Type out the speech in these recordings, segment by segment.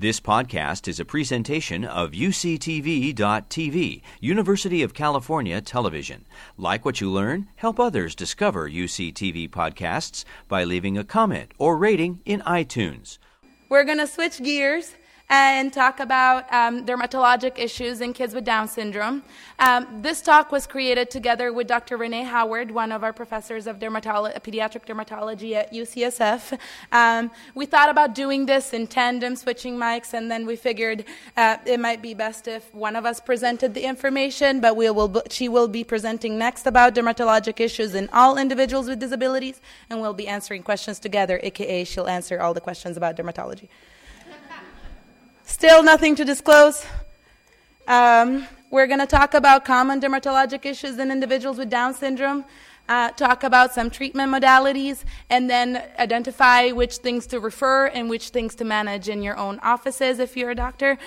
This podcast is a presentation of UCTV.tv, University of California Television. Like what you learn, help others discover UCTV podcasts by leaving a comment or rating in iTunes. We're going to switch gears and talk about um, dermatologic issues in kids with Down syndrome. Um, this talk was created together with Dr. Renee Howard, one of our professors of dermatolo- pediatric dermatology at UCSF. Um, we thought about doing this in tandem, switching mics, and then we figured uh, it might be best if one of us presented the information, but we will, she will be presenting next about dermatologic issues in all individuals with disabilities, and we'll be answering questions together, aka she'll answer all the questions about dermatology. Still nothing to disclose. Um, we're going to talk about common dermatologic issues in individuals with Down syndrome, uh, talk about some treatment modalities, and then identify which things to refer and which things to manage in your own offices if you're a doctor.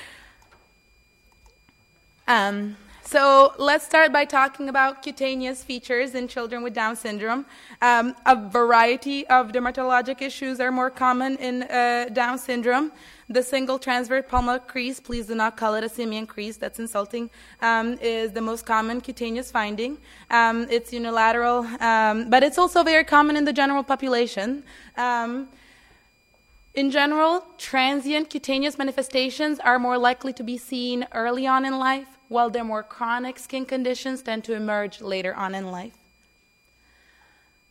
Um, so let's start by talking about cutaneous features in children with Down syndrome. Um, a variety of dermatologic issues are more common in uh, Down syndrome. The single transverse palmar crease, please do not call it a simian crease, that's insulting, um, is the most common cutaneous finding. Um, it's unilateral, um, but it's also very common in the general population. Um, in general, transient cutaneous manifestations are more likely to be seen early on in life, while their more chronic skin conditions tend to emerge later on in life.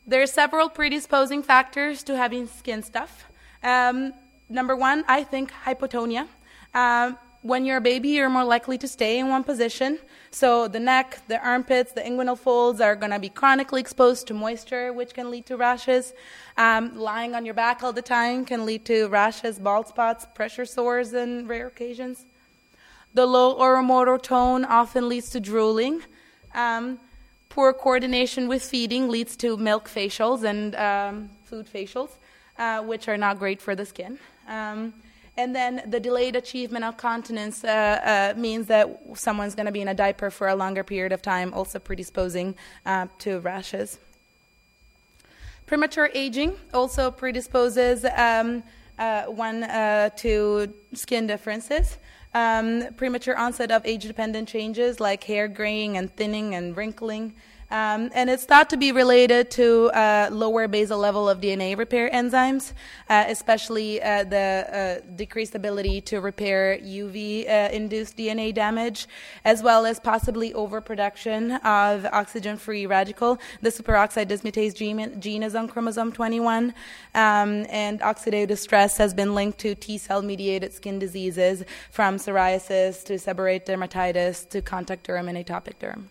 There are several predisposing factors to having skin stuff. Um, number one, I think hypotonia. Um, when you're a baby, you're more likely to stay in one position. So the neck, the armpits, the inguinal folds are going to be chronically exposed to moisture, which can lead to rashes. Um, lying on your back all the time can lead to rashes, bald spots, pressure sores in rare occasions. The low oromotor tone often leads to drooling. Um, poor coordination with feeding leads to milk facials and um, food facials, uh, which are not great for the skin. Um, and then the delayed achievement of continence uh, uh, means that someone's going to be in a diaper for a longer period of time, also predisposing uh, to rashes. Premature aging also predisposes um, uh, one uh, to skin differences. Um, premature onset of age dependent changes like hair graying and thinning and wrinkling. Um, and it's thought to be related to uh, lower basal level of DNA repair enzymes, uh, especially uh, the uh, decreased ability to repair UV uh, induced DNA damage, as well as possibly overproduction of oxygen free radical. The superoxide dismutase gene, gene is on chromosome 21, um, and oxidative stress has been linked to T cell mediated skin diseases from psoriasis to seborrheic dermatitis to contact derm and atopic derm.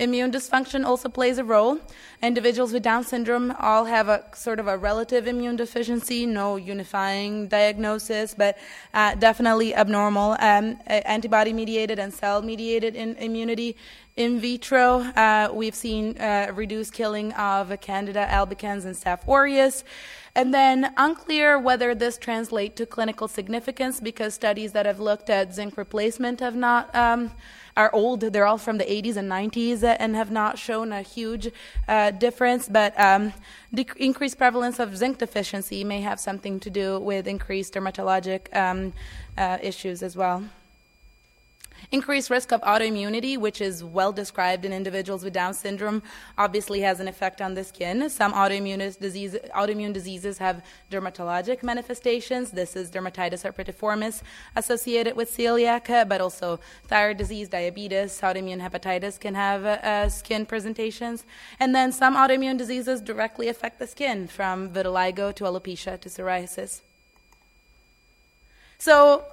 Immune dysfunction also plays a role. Individuals with Down syndrome all have a sort of a relative immune deficiency, no unifying diagnosis, but uh, definitely abnormal um, antibody mediated and cell mediated in immunity. In vitro, uh, we've seen uh, reduced killing of Candida albicans and Staph aureus. And then unclear whether this translates to clinical significance because studies that have looked at zinc replacement have not um, are old. They're all from the 80s and 90s and have not shown a huge uh, difference. But um, the increased prevalence of zinc deficiency may have something to do with increased dermatologic um, uh, issues as well. Increased risk of autoimmunity, which is well described in individuals with Down syndrome, obviously has an effect on the skin. Some autoimmune, disease, autoimmune diseases have dermatologic manifestations. This is dermatitis herpetiformis associated with celiac, but also thyroid disease, diabetes, autoimmune hepatitis can have uh, skin presentations. And then some autoimmune diseases directly affect the skin, from vitiligo to alopecia to psoriasis. So,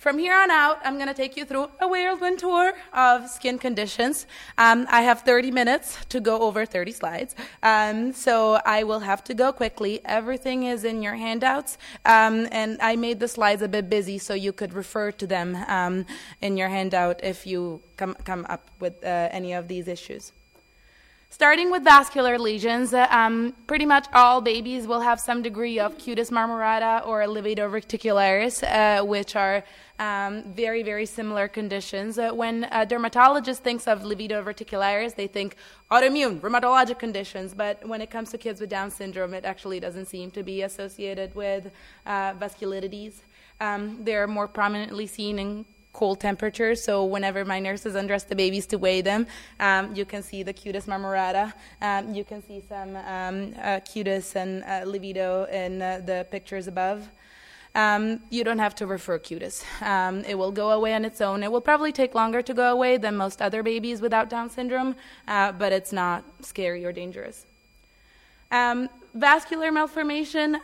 from here on out, I'm going to take you through a whirlwind tour of skin conditions. Um, I have 30 minutes to go over 30 slides, um, so I will have to go quickly. Everything is in your handouts, um, and I made the slides a bit busy so you could refer to them um, in your handout if you come, come up with uh, any of these issues. Starting with vascular lesions, uh, um, pretty much all babies will have some degree of cutis marmorata or livedo reticularis, uh, which are um, very, very similar conditions. Uh, when a dermatologist thinks of livedo reticularis, they think autoimmune, rheumatologic conditions, but when it comes to kids with Down syndrome, it actually doesn't seem to be associated with uh, vasculitides. Um, they're more prominently seen in cold temperatures. So whenever my nurses undress the babies to weigh them, um, you can see the cutis marmorata. Um, you can see some um, uh, cutis and uh, livedo in uh, the pictures above. Um, you don't have to refer cutis. Um, it will go away on its own. It will probably take longer to go away than most other babies without Down syndrome, uh, but it's not scary or dangerous. Um, vascular malformation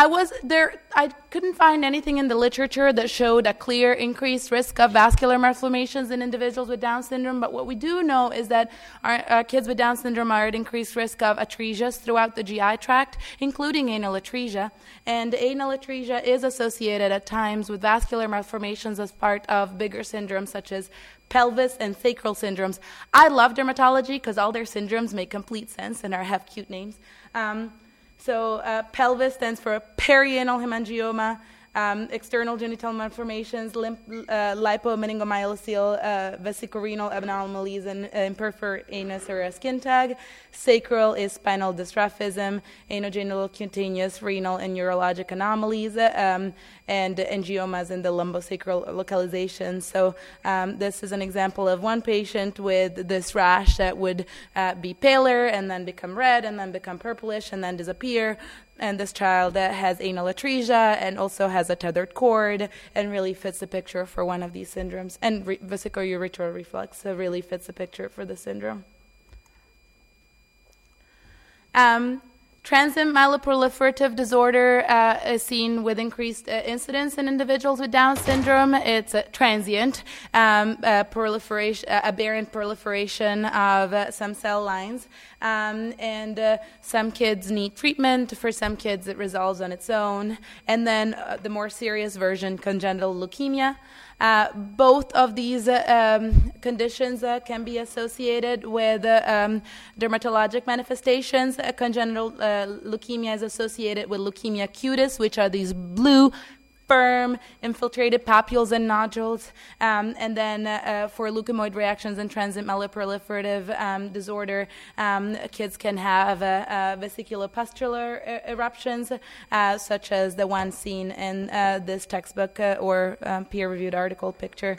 I was there. I couldn't find anything in the literature that showed a clear increased risk of vascular malformations in individuals with Down syndrome. But what we do know is that our, our kids with Down syndrome are at increased risk of atresias throughout the GI tract, including anal atresia. And anal atresia is associated at times with vascular malformations as part of bigger syndromes such as pelvis and sacral syndromes. I love dermatology because all their syndromes make complete sense and are have cute names. Um, so uh, pelvis stands for perianal hemangioma um, external genital malformations, lymph, uh, lipomeningomyelocele, uh, vesicorenal anomalies, and uh, imperforate anus or a skin tag. Sacral is spinal dysraphism, anogenital cutaneous, renal, and urologic anomalies, um, and angiomas in the lumbosacral localization. So um, this is an example of one patient with this rash that would uh, be paler and then become red and then become purplish and then disappear and this child that has anal atresia and also has a tethered cord and really fits the picture for one of these syndromes. And re- vesicoureteral reflux really fits the picture for the syndrome. Um, Transient myeloproliferative disorder uh, is seen with increased uh, incidence in individuals with Down syndrome. It's transient um, uh, proliferation, uh, aberrant proliferation of uh, some cell lines, um, and uh, some kids need treatment. For some kids, it resolves on its own. And then the more serious version, congenital leukemia. Uh, both of these uh, um, conditions uh, can be associated with um, dermatologic manifestations. congenital leukemia is associated with leukemia cutis, which are these blue firm, infiltrated papules and nodules. Um, and then uh, for leukemoid reactions and transient myeloproliferative um, disorder, um, kids can have uh, uh, vesiculopustular eruptions, uh, such as the one seen in uh, this textbook uh, or um, peer-reviewed article picture.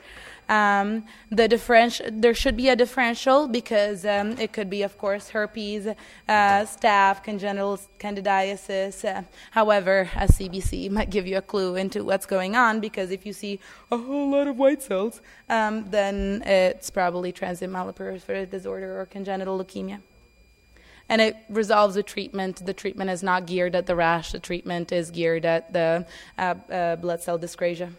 Um, the differential, there should be a differential because um, it could be, of course, herpes, uh, staph, congenital candidiasis. Uh, however, a CBC might give you a clue into what's going on because if you see a whole lot of white cells, um, then it's probably transient myeloproliferative disorder or congenital leukemia and it resolves with treatment. The treatment is not geared at the rash. The treatment is geared at the uh, uh, blood cell dyscrasia.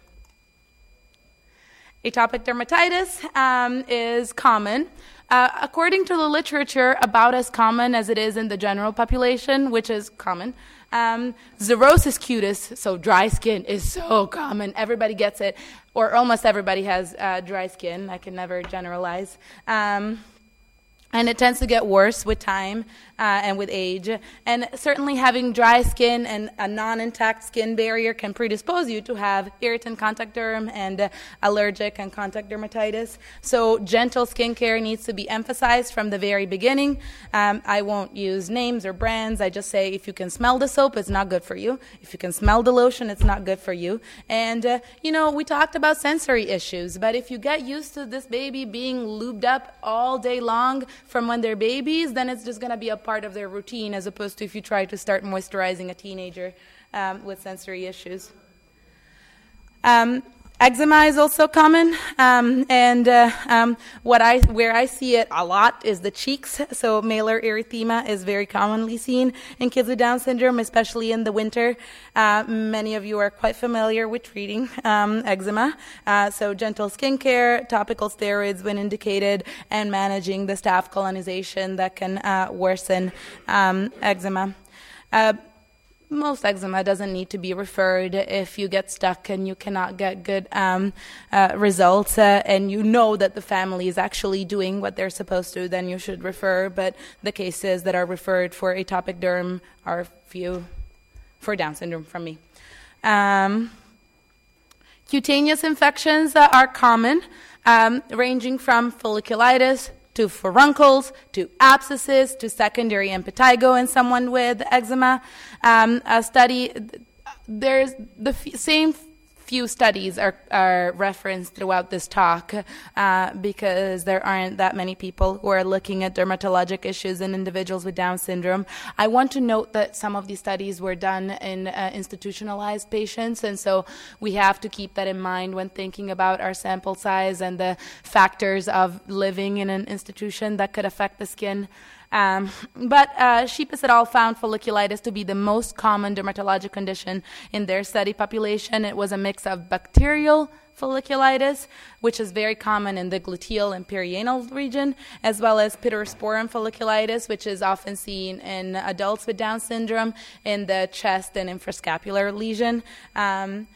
Atopic dermatitis um, is common. Uh, according to the literature, about as common as it is in the general population, which is common. Um, xerosis cutis, so dry skin, is so common. Everybody gets it, or almost everybody has uh, dry skin. I can never generalize. Um, and it tends to get worse with time uh, and with age. And certainly, having dry skin and a non intact skin barrier can predispose you to have irritant contact derm and uh, allergic and contact dermatitis. So, gentle skincare needs to be emphasized from the very beginning. Um, I won't use names or brands. I just say if you can smell the soap, it's not good for you. If you can smell the lotion, it's not good for you. And, uh, you know, we talked about sensory issues, but if you get used to this baby being lubed up all day long from when they're babies, then it's just going to be a part of their routine as opposed to if you try to start moisturizing a teenager um, with sensory issues. Um, eczema is also common, um, and uh, um, what I where I see it a lot is the cheeks. So malar erythema is very commonly seen in kids with Down syndrome, especially in the winter. Uh, many of you are quite familiar with treating um, eczema, uh, so gentle skincare, topical steroids when indicated, and managing the staph colonization that can uh, worsen um, eczema. Most eczema doesn't need to be referred if you get stuck and you cannot get good um, uh, results uh, and you know that the family is actually doing what they're supposed to, then you should refer. But the cases that are referred for atopic derm are few for Down syndrome from me. Um, cutaneous infections are common, um, ranging from folliculitis to furuncles, to abscesses, to secondary impetigo in someone with eczema. Um, a study, there's the f- same few studies are, are referenced throughout this talk uh, because there aren't that many people who are looking at dermatologic issues in individuals with Down syndrome. I want to note that some of these studies were done in uh, institutionalized patients, and so we have to keep that in mind when thinking about our sample size and the factors of living in an institution that could affect the skin. Um, but uh, et al. found folliculitis to be the most common dermatologic condition in their study population. It was a mix of bacterial folliculitis, which is very common in the gluteal and perianal region, as well as pityrosporum folliculitis, which is often seen in adults with Down syndrome in the chest and infrascapular lesion. Um,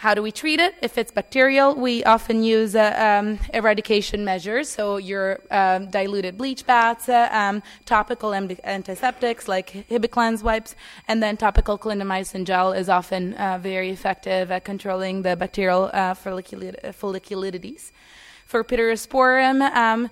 how do we treat it? If it's bacterial, we often use uh, um, eradication measures. So your um, diluted bleach baths, uh, um, topical antiseptics like Hibiclens wipes, and then topical clindamycin gel is often uh, very effective at controlling the bacterial uh, folliculitis. For pityrosporum, um,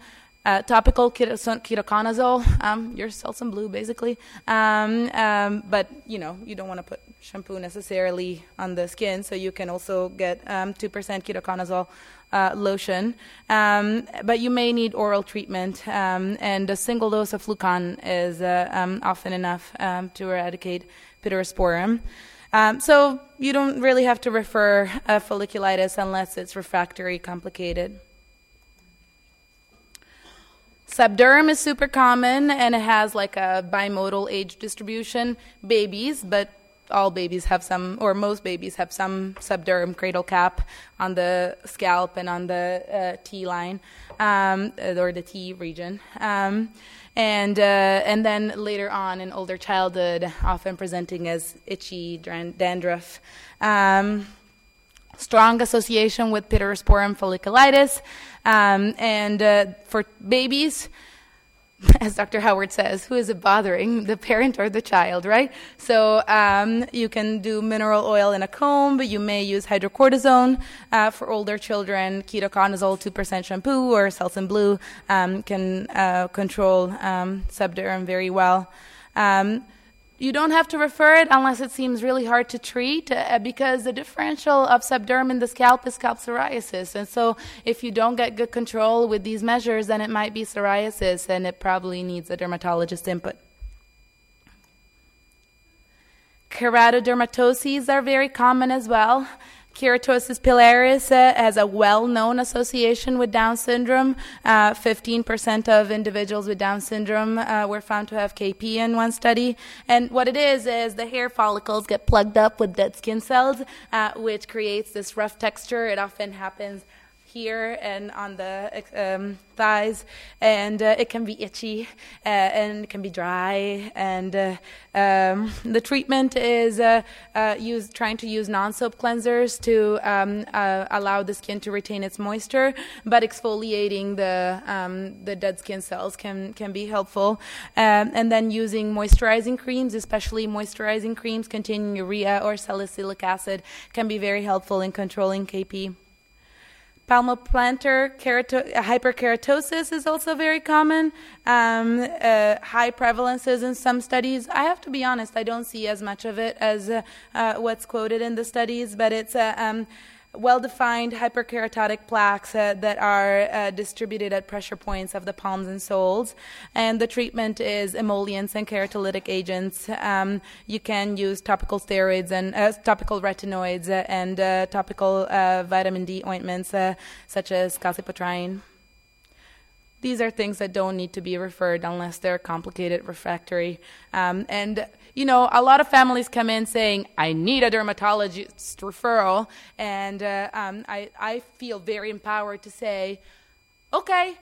uh, topical ketoconazole, um, your Selsun Blue, basically. Um, um, but you know, you don't want to put shampoo necessarily on the skin, so you can also get 2% um, ketoconazole uh, lotion. Um, but you may need oral treatment, um, and a single dose of fluconazole is uh, often enough to eradicate pityrosporum. so you don't really have to refer uh, folliculitis unless it's refractory complicated. Sebderm is super common and it has like a bimodal age distribution. Babies, but all babies have some, or most babies have some sebderm cradle cap on the scalp and on the uh, T line, um, or the T region. Um, and, uh, and then later on in older childhood, often presenting as itchy dandruff. Um, strong association with pityrosporum folliculitis. Um, and uh, for babies, as Dr. Howard says, who is it bothering, the parent or the child, right? So um, you can do mineral oil in a comb, you may use hydrocortisone uh, for older children. Ketoconazole 2% shampoo or Selsun Blue um, can uh, control um, sebderm very well. Um, you don't have to refer it unless it seems really hard to treat uh, because the differential of sebderm in the scalp is scalp psoriasis. And so if you don't get good control with these measures, then it might be psoriasis and it probably needs a dermatologist input. Keratodermatoses are very common as well. Keratosis pilaris uh, has a well-known association with Down syndrome. Uh, 15% of individuals with Down syndrome uh, were found to have KP in one study. And what it is is the hair follicles get plugged up with dead skin cells, uh, which creates this rough texture. It often happens here and on the um, thighs, and uh, it can be itchy uh, and it can be dry. And uh, um, the treatment is uh, uh, use, trying to use non-soap cleansers to um, uh, allow the skin to retain its moisture, but exfoliating the um, the dead skin cells can can be helpful. Um, and then using moisturizing creams, especially moisturizing creams containing urea or salicylic acid, can be very helpful in controlling KP. Palmoplantar kerato- hyperkeratosis is also very common. Um, uh, high prevalences in some studies. I have to be honest, I don't see as much of it as uh, uh, what's quoted in the studies, but it's uh, um, well-defined hyperkeratotic plaques uh, that are uh, distributed at pressure points of the palms and soles. And the treatment is emollients and keratolytic agents. Um, you can use topical steroids and uh, topical retinoids and uh, topical uh, vitamin D ointments uh, such as calcipotriene. These are things that don't need to be referred unless they're complicated refractory. Um, and you know, a lot of families come in saying, I need a dermatologist referral. And uh, um, I, I feel very empowered to say, okay,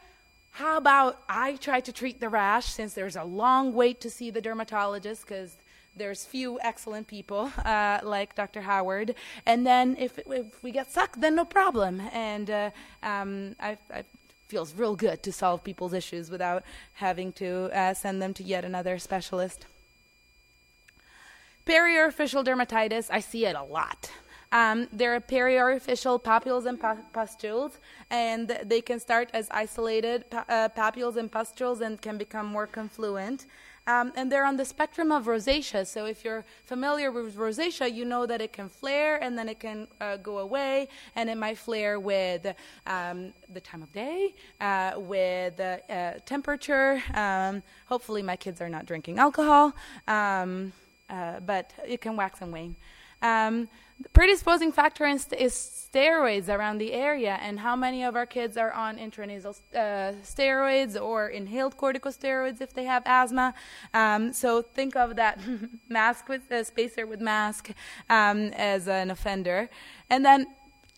how about I try to treat the rash since there's a long wait to see the dermatologist because there's few excellent people uh, like Dr. Howard, and then if, if we get stuck, then no problem. And uh, um, I, I feels real good to solve people's issues without having to uh, send them to yet another specialist. Periorificial dermatitis, I see it a lot. Um, there are periorificial papules and pustules, and they can start as isolated pa- uh, papules and pustules and can become more confluent. Um, and they're on the spectrum of rosacea. So if you're familiar with rosacea, you know that it can flare and then it can uh, go away, and it might flare with um, the time of day, uh, with uh, temperature. Um, hopefully, my kids are not drinking alcohol, um, uh, but it can wax and wane. Um, the predisposing factor is, is, steroids around the area, and how many of our kids are on intranasal uh, steroids or inhaled corticosteroids if they have asthma. Um, so think of that mask with a uh, spacer with mask um, as an offender, and then.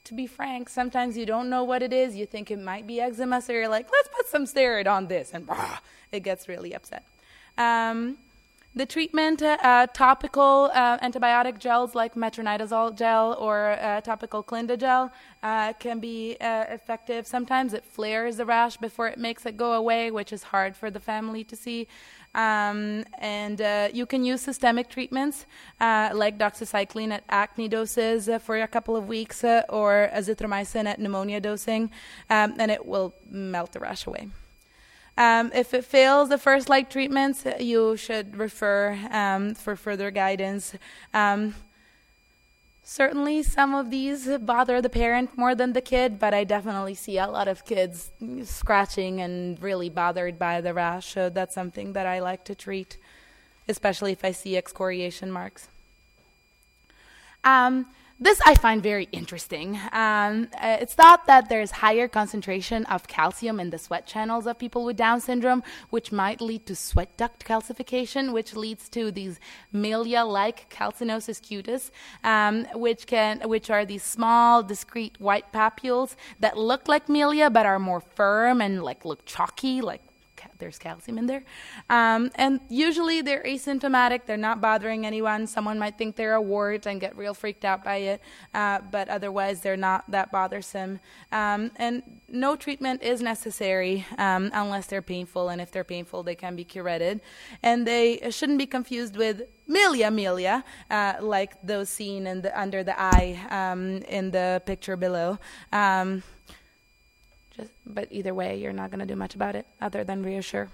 To be frank, sometimes you don't know what it is. You think it might be eczema, so you're like, let's put some steroid on this, and it gets really upset. Um, the treatment, uh, topical uh, antibiotic gels like metronidazole gel or uh, topical Clinda gel uh, can be uh, effective. Sometimes it flares the rash before it makes it go away, which is hard for the family to see. Um, and uh, you can use systemic treatments like doxycycline at acne doses for a couple of weeks or azithromycin at pneumonia dosing, um, and it will melt the rash away. Um, if it fails the first light treatments, you should refer um, for further guidance. Um, certainly, some of these bother the parent more than the kid, but I definitely see a lot of kids scratching and really bothered by the rash. So that's something that I like to treat, especially if I see excoriation marks. This I find very interesting. Um, uh, it's thought that there's higher concentration of calcium in the sweat channels of people with Down syndrome, which might lead to sweat duct calcification, which leads to these milia-like calcinosis cutis, um, which can, which are these small, discrete white papules that look like milia but are more firm and like look chalky, like there's calcium in there. Um, and usually they're asymptomatic, they're not bothering anyone. Someone might think they're a wart and get real freaked out by it, uh, but otherwise they're not that bothersome. Um, and no treatment is necessary um, unless they're painful, and if they're painful, they can be curetted. And they shouldn't be confused with milia milia, uh, like those seen in the, under the eye um, in the picture below. Just, but either way, you're not going to do much about it other than reassure.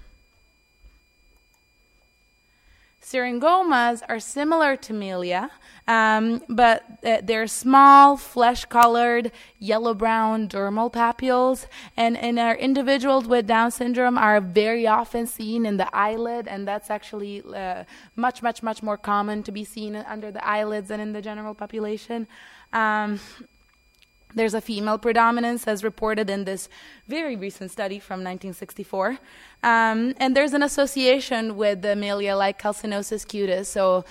Syringomas are similar to milia, um, but uh, they're small, flesh colored, yellow brown dermal papules. And in our individuals with Down syndrome, are very often seen in the eyelid, and that's actually uh, much, much, much more common to be seen under the eyelids than in the general population. Um, there's a female predominance, as reported in this very recent study from 1964. Um, and there's an association with the milia like calcinosis cutis, so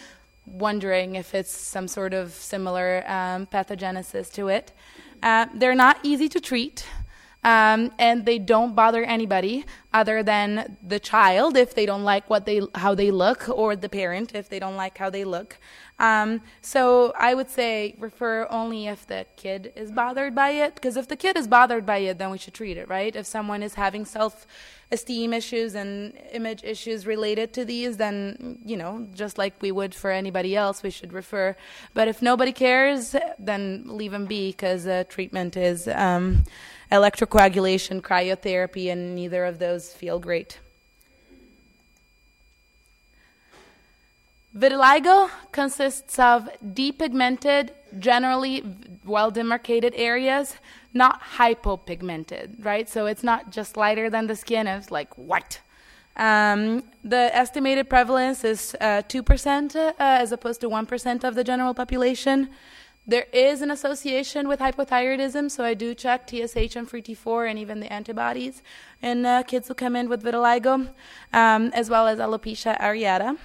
wondering if it's some sort of similar um, pathogenesis to it. Uh, they're not easy to treat. Um, and they don't bother anybody other than the child if they don't like what they how they look, or the parent if they don't like how they look. Um, so I would say refer only if the kid is bothered by it, because if the kid is bothered by it, then we should treat it, right? If someone is having self esteem issues and image issues related to these, then, you know, just like we would for anybody else, we should refer. But if nobody cares, then leave them be, because uh, treatment is um, electrocoagulation, cryotherapy, and neither of those feel great. Vitiligo consists of depigmented, generally well demarcated areas, not hypopigmented, right? So it's not just lighter than the skin, it's like white. Um, the estimated prevalence is uh, 2% uh, as opposed to 1% of the general population. There is an association with hypothyroidism, so I do check TSH and free T4 and even the antibodies in uh, kids who come in with vitiligo, um, as well as alopecia areata.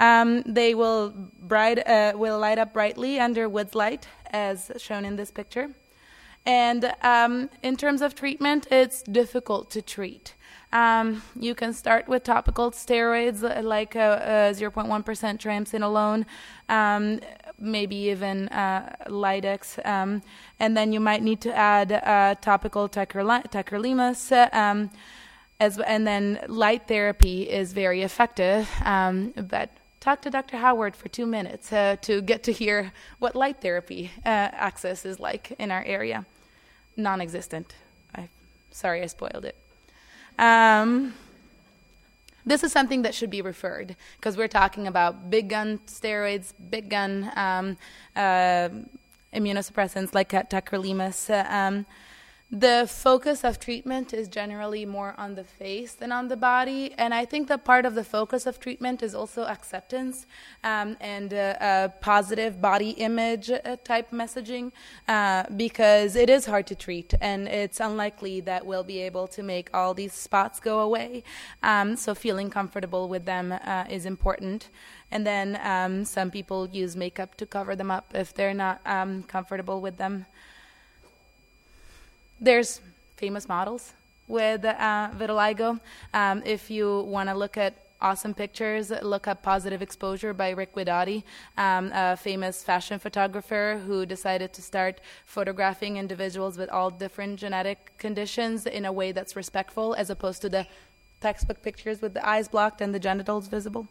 Um, they will, bright, uh, will light up brightly under Wood's light, as shown in this picture. And um, in terms of treatment, it's difficult to treat. Um, you can start with topical steroids like a, a 0.1% triamcinolone, um, maybe even uh, Lidex, um, and then you might need to add uh, topical tacrolimus. Um, as, and then light therapy is very effective, um, but talk to Dr. Howard for two minutes uh, to get to hear what light therapy uh, access is like in our area. Non existent. I, sorry, I spoiled it. This is something that should be referred because we're talking about big gun steroids, big gun um, uh, immunosuppressants like tacrolimus. Uh, um, the focus of treatment is generally more on the face than on the body. And I think that part of the focus of treatment is also acceptance um, and uh, positive body image uh, type messaging uh, because it is hard to treat and it's unlikely that we'll be able to make all these spots go away. Um, so feeling comfortable with them uh, is important. And then um, some people use makeup to cover them up if they're not um, comfortable with them. There's famous models with uh, vitiligo. Um, if you want to look at awesome pictures, look up Positive Exposure by Rick Guidotti, um, a famous fashion photographer who decided to start photographing individuals with all different genetic conditions in a way that's respectful as opposed to the textbook pictures with the eyes blocked and the genitals visible.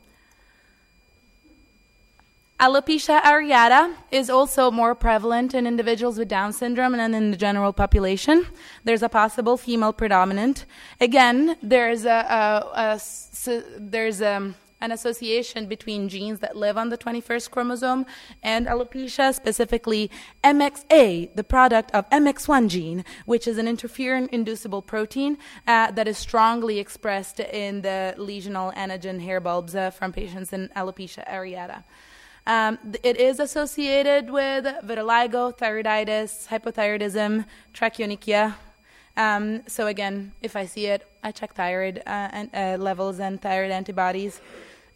Alopecia areata is also more prevalent in individuals with Down syndrome and in the general population. There's a possible female predominant. Again, there's a, a, a there's a, an association between genes that live on the 21st chromosome and alopecia, specifically MXA, the product of MX1 gene, which is an interferon inducible protein uh, that is strongly expressed in the lesional anagen hair bulbs uh, from patients in alopecia areata. Um, it is associated with vitiligo, thyroiditis, hypothyroidism, trachyonychia. Um, so again, if I see it, I check thyroid uh, and, uh, levels and thyroid antibodies.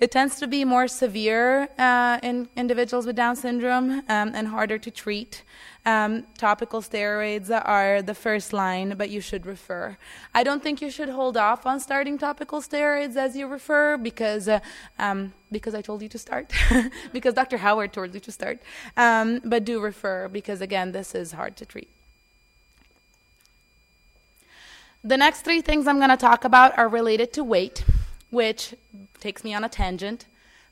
It tends to be more severe uh, in individuals with Down syndrome um, and harder to treat. Um, topical steroids are the first line, but you should refer. I don't think you should hold off on starting topical steroids as you refer because uh, um, because I told you to start, because Dr. Howard told you to start. Um, but do refer because again, this is hard to treat. The next three things I'm going to talk about are related to weight which takes me on a tangent.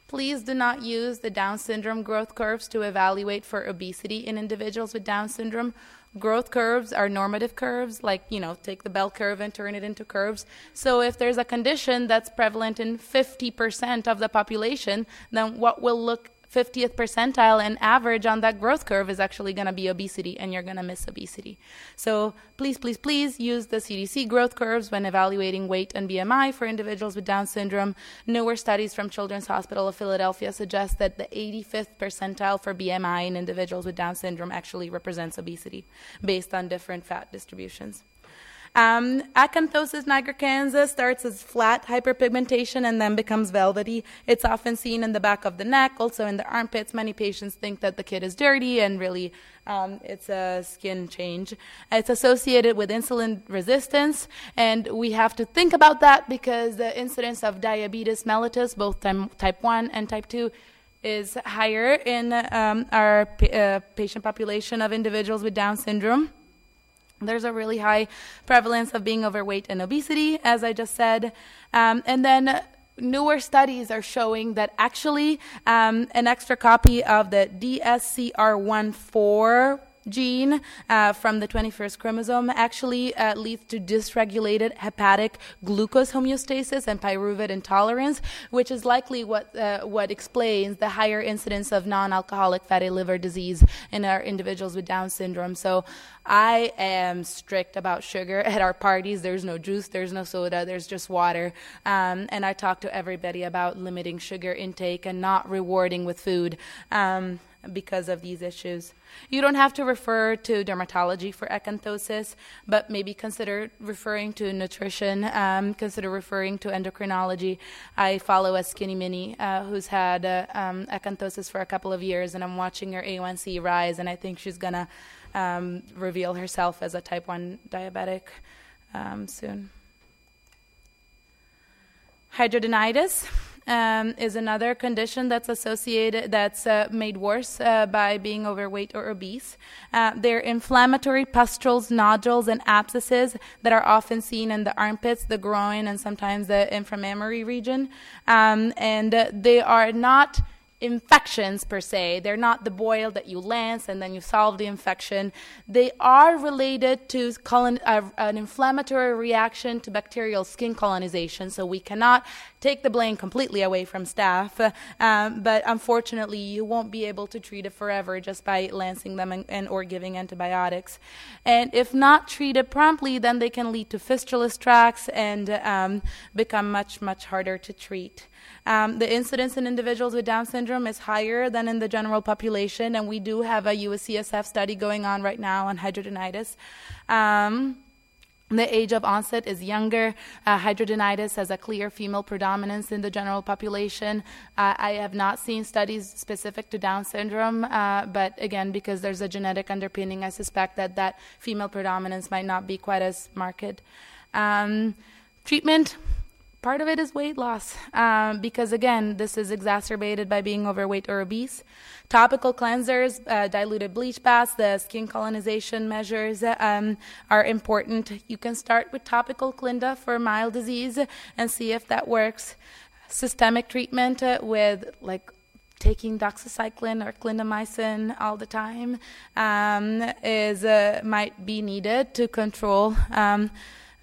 Please do not use the Down syndrome growth curves to evaluate for obesity in individuals with Down syndrome. Growth curves are normative curves, like, you know, take the bell curve and turn it into curves. So if there's a condition that's prevalent in 50% of the population, then what will look 50th percentile and average on that growth curve is actually going to be obesity and you're going to miss obesity. So please, please, please use the CDC growth curves when evaluating weight and BMI for individuals with Down syndrome. Newer studies from Children's Hospital of Philadelphia suggest that the 85th percentile for BMI in individuals with Down syndrome actually represents obesity based on different fat distributions. Um, acanthosis nigricans starts as flat hyperpigmentation and then becomes velvety. It's often seen in the back of the neck, also in the armpits. Many patients think that the kid is dirty, and really, um, it's a skin change. It's associated with insulin resistance, and we have to think about that because the incidence of diabetes mellitus, both type 1 and type 2, is higher in um, our uh, patient population of individuals with Down syndrome. There's a really high prevalence of being overweight and obesity, as I just said. Um, and then newer studies are showing that actually um, an extra copy of the DSCR14 gene uh, from the 21st chromosome actually uh, leads to dysregulated hepatic glucose homeostasis and pyruvate intolerance, which is likely what uh, what explains the higher incidence of non-alcoholic fatty liver disease in our individuals with Down syndrome. So I am strict about sugar at our parties. There's no juice, there's no soda, there's just water. Um, and I talk to everybody about limiting sugar intake and not rewarding with food. Um, because of these issues. You don't have to refer to dermatology for acanthosis, but maybe consider referring to nutrition, um, consider referring to endocrinology. I follow a skinny mini uh, who's had uh, um, acanthosis for a couple of years, and I'm watching her A1C rise, and I think she's going to um, reveal herself as a type 1 diabetic um, soon. Hidradenitis um, is another condition that's associated, that's uh, made worse uh, by being overweight or obese. Uh, they're inflammatory pustules, nodules, and abscesses that are often seen in the armpits, the groin, and sometimes the inframammary region. Um, and uh, they are not infections per se. They're not the boil that you lance and then you solve the infection. They are related to colon, uh, an inflammatory reaction to bacterial skin colonization. So we cannot take the blame completely away from staph, um, but unfortunately, you won't be able to treat it forever just by lancing them and, and or giving antibiotics. And if not treated promptly, then they can lead to fistulous tracts and um, become much much harder to treat. Um, the incidence in individuals with Down syndrome is higher than in the general population, and we do have a UCSF study going on right now on hidradenitis. Um, the age of onset is younger. Uh, has a clear female predominance in the general population. Uh, I have not seen studies specific to Down syndrome, uh, but again, because there's a genetic underpinning, I suspect that that female predominance might not be quite as marked. Um, treatment Part of it is weight loss, um, because again, this is exacerbated by being overweight or obese. Topical cleansers, uh, diluted bleach baths, the skin colonization measures um, are important. You can start with topical Clinda for mild disease and see if that works. Systemic treatment uh, with like taking doxycycline or clindamycin all the time um, is uh, might be needed to control.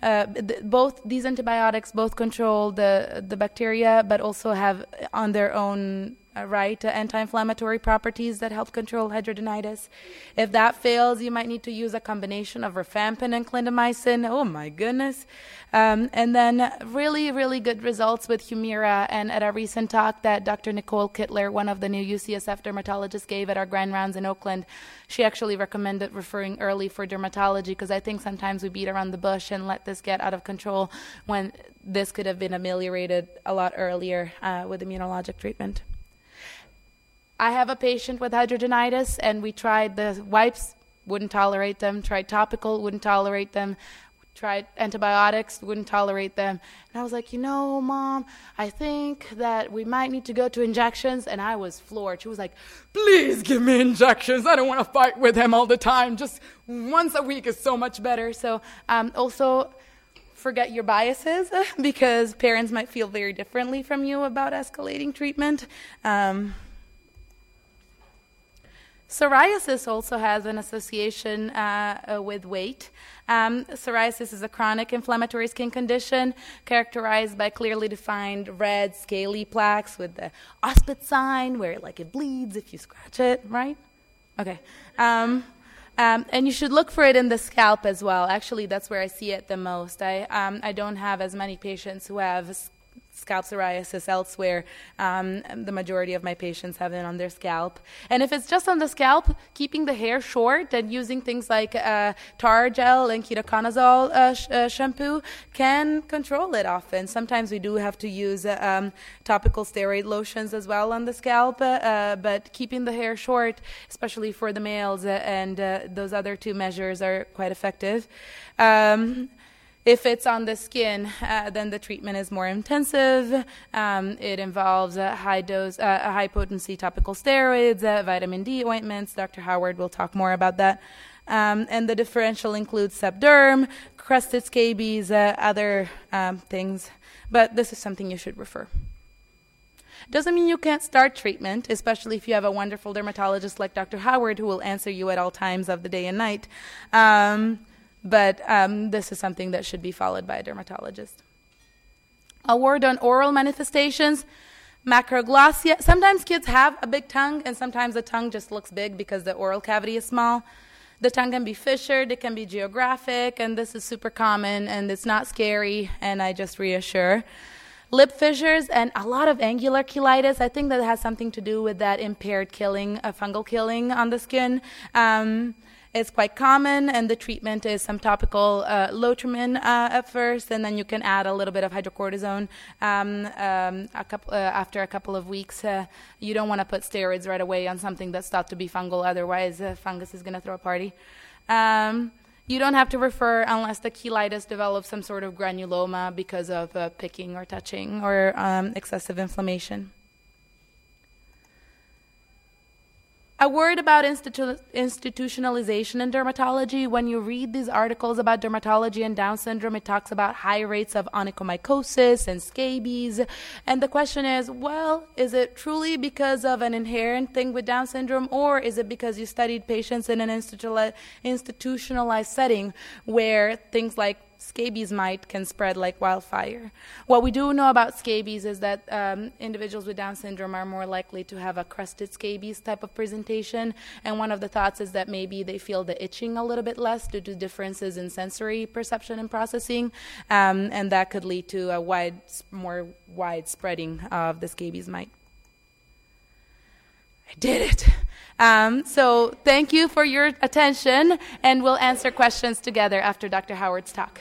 Uh, th- both these antibiotics both control the the bacteria, but also have on their own right uh, anti-inflammatory properties that help control hidradenitis. If that fails, you might need to use a combination of rifampin and clindamycin. Oh my goodness! Um, and then really, really good results with Humira. And at a recent talk that Dr. Nicole Kittler, one of the new UCSF dermatologists, gave at our grand rounds in Oakland, she actually recommended referring early for dermatology because I think sometimes we beat around the bush and let this get out of control when this could have been ameliorated a lot earlier uh, with immunologic treatment. I have a patient with hidradenitis, and we tried the wipes, wouldn't tolerate them, tried topical, wouldn't tolerate them, tried antibiotics, wouldn't tolerate them. And I was like, you know, mom, I think that we might need to go to injections. And I was floored. She was like, please give me injections. I don't want to fight with him all the time. Just once a week is so much better. So, um, also, forget your biases because parents might feel very differently from you about escalating treatment. Um, Psoriasis also has an association uh, uh, with weight. Um, psoriasis is a chronic inflammatory skin condition characterized by clearly defined red, scaly plaques with the Auspitz sign, where like it bleeds if you scratch it, right? Okay. Um, um, and you should look for it in the scalp as well. Actually, that's where I see it the most. I, um, I don't have as many patients who have scalp psoriasis elsewhere. Um, the majority of my patients have it on their scalp. And if it's just on the scalp, keeping the hair short and using things like uh, tar gel and ketoconazole uh, sh- uh, shampoo can control it often. Sometimes we do have to use uh, um, topical steroid lotions as well on the scalp, uh, but keeping the hair short, especially for the males, uh, and those other two measures are quite effective. Um, if it's on the skin, uh, then the treatment is more intensive. Um, it involves a high dose, uh, a high potency topical steroids, uh, vitamin D ointments. Dr. Howard will talk more about that. Um, and the differential includes Sebderm, crusted scabies, uh, other um, things. But this is something you should refer. Doesn't mean you can't start treatment, especially if you have a wonderful dermatologist like Dr. Howard who will answer you at all times of the day and night. Um, but um, this is something that should be followed by a dermatologist. A word on oral manifestations. Macroglossia. Sometimes kids have a big tongue, and sometimes the tongue just looks big because the oral cavity is small. The tongue can be fissured, it can be geographic, and this is super common, and it's not scary, and I just reassure. lip fissures and a lot of angular cheilitis. I think that has something to do with that impaired killing, a fungal killing on the skin. Um, it's quite common, and the treatment is some topical uh, Lotrimin uh, at first, and then you can add a little bit of hydrocortisone um, um, a couple, uh, after a couple of weeks. Uh, you don't want to put steroids right away on something that's thought to be fungal, otherwise, uh, fungus is going to throw a party. Um, you don't have to refer unless the cheilitis develops some sort of granuloma because of uh, picking or touching or um, excessive inflammation. A word about institu- institutionalization in dermatology. When you read these articles about dermatology and Down syndrome, it talks about high rates of onychomycosis and scabies. And the question is well, is it truly because of an inherent thing with Down syndrome, or is it because you studied patients in an institutionalized setting where things like scabies mite can spread like wildfire. What we do know about scabies is that um, individuals with Down syndrome are more likely to have a crusted scabies type of presentation. And one of the thoughts is that maybe they feel the itching a little bit less due to differences in sensory perception and processing. Um, and that could lead to a wide, more wide spreading of the scabies mite. I did it. Um, so thank you for your attention, and we'll answer questions together after Dr. Howard's talk.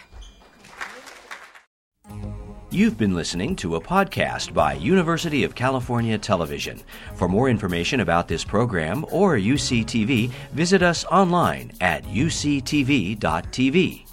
You've been listening to a podcast by University of California Television. For more information about this program or UCTV, visit us online at uctv.tv.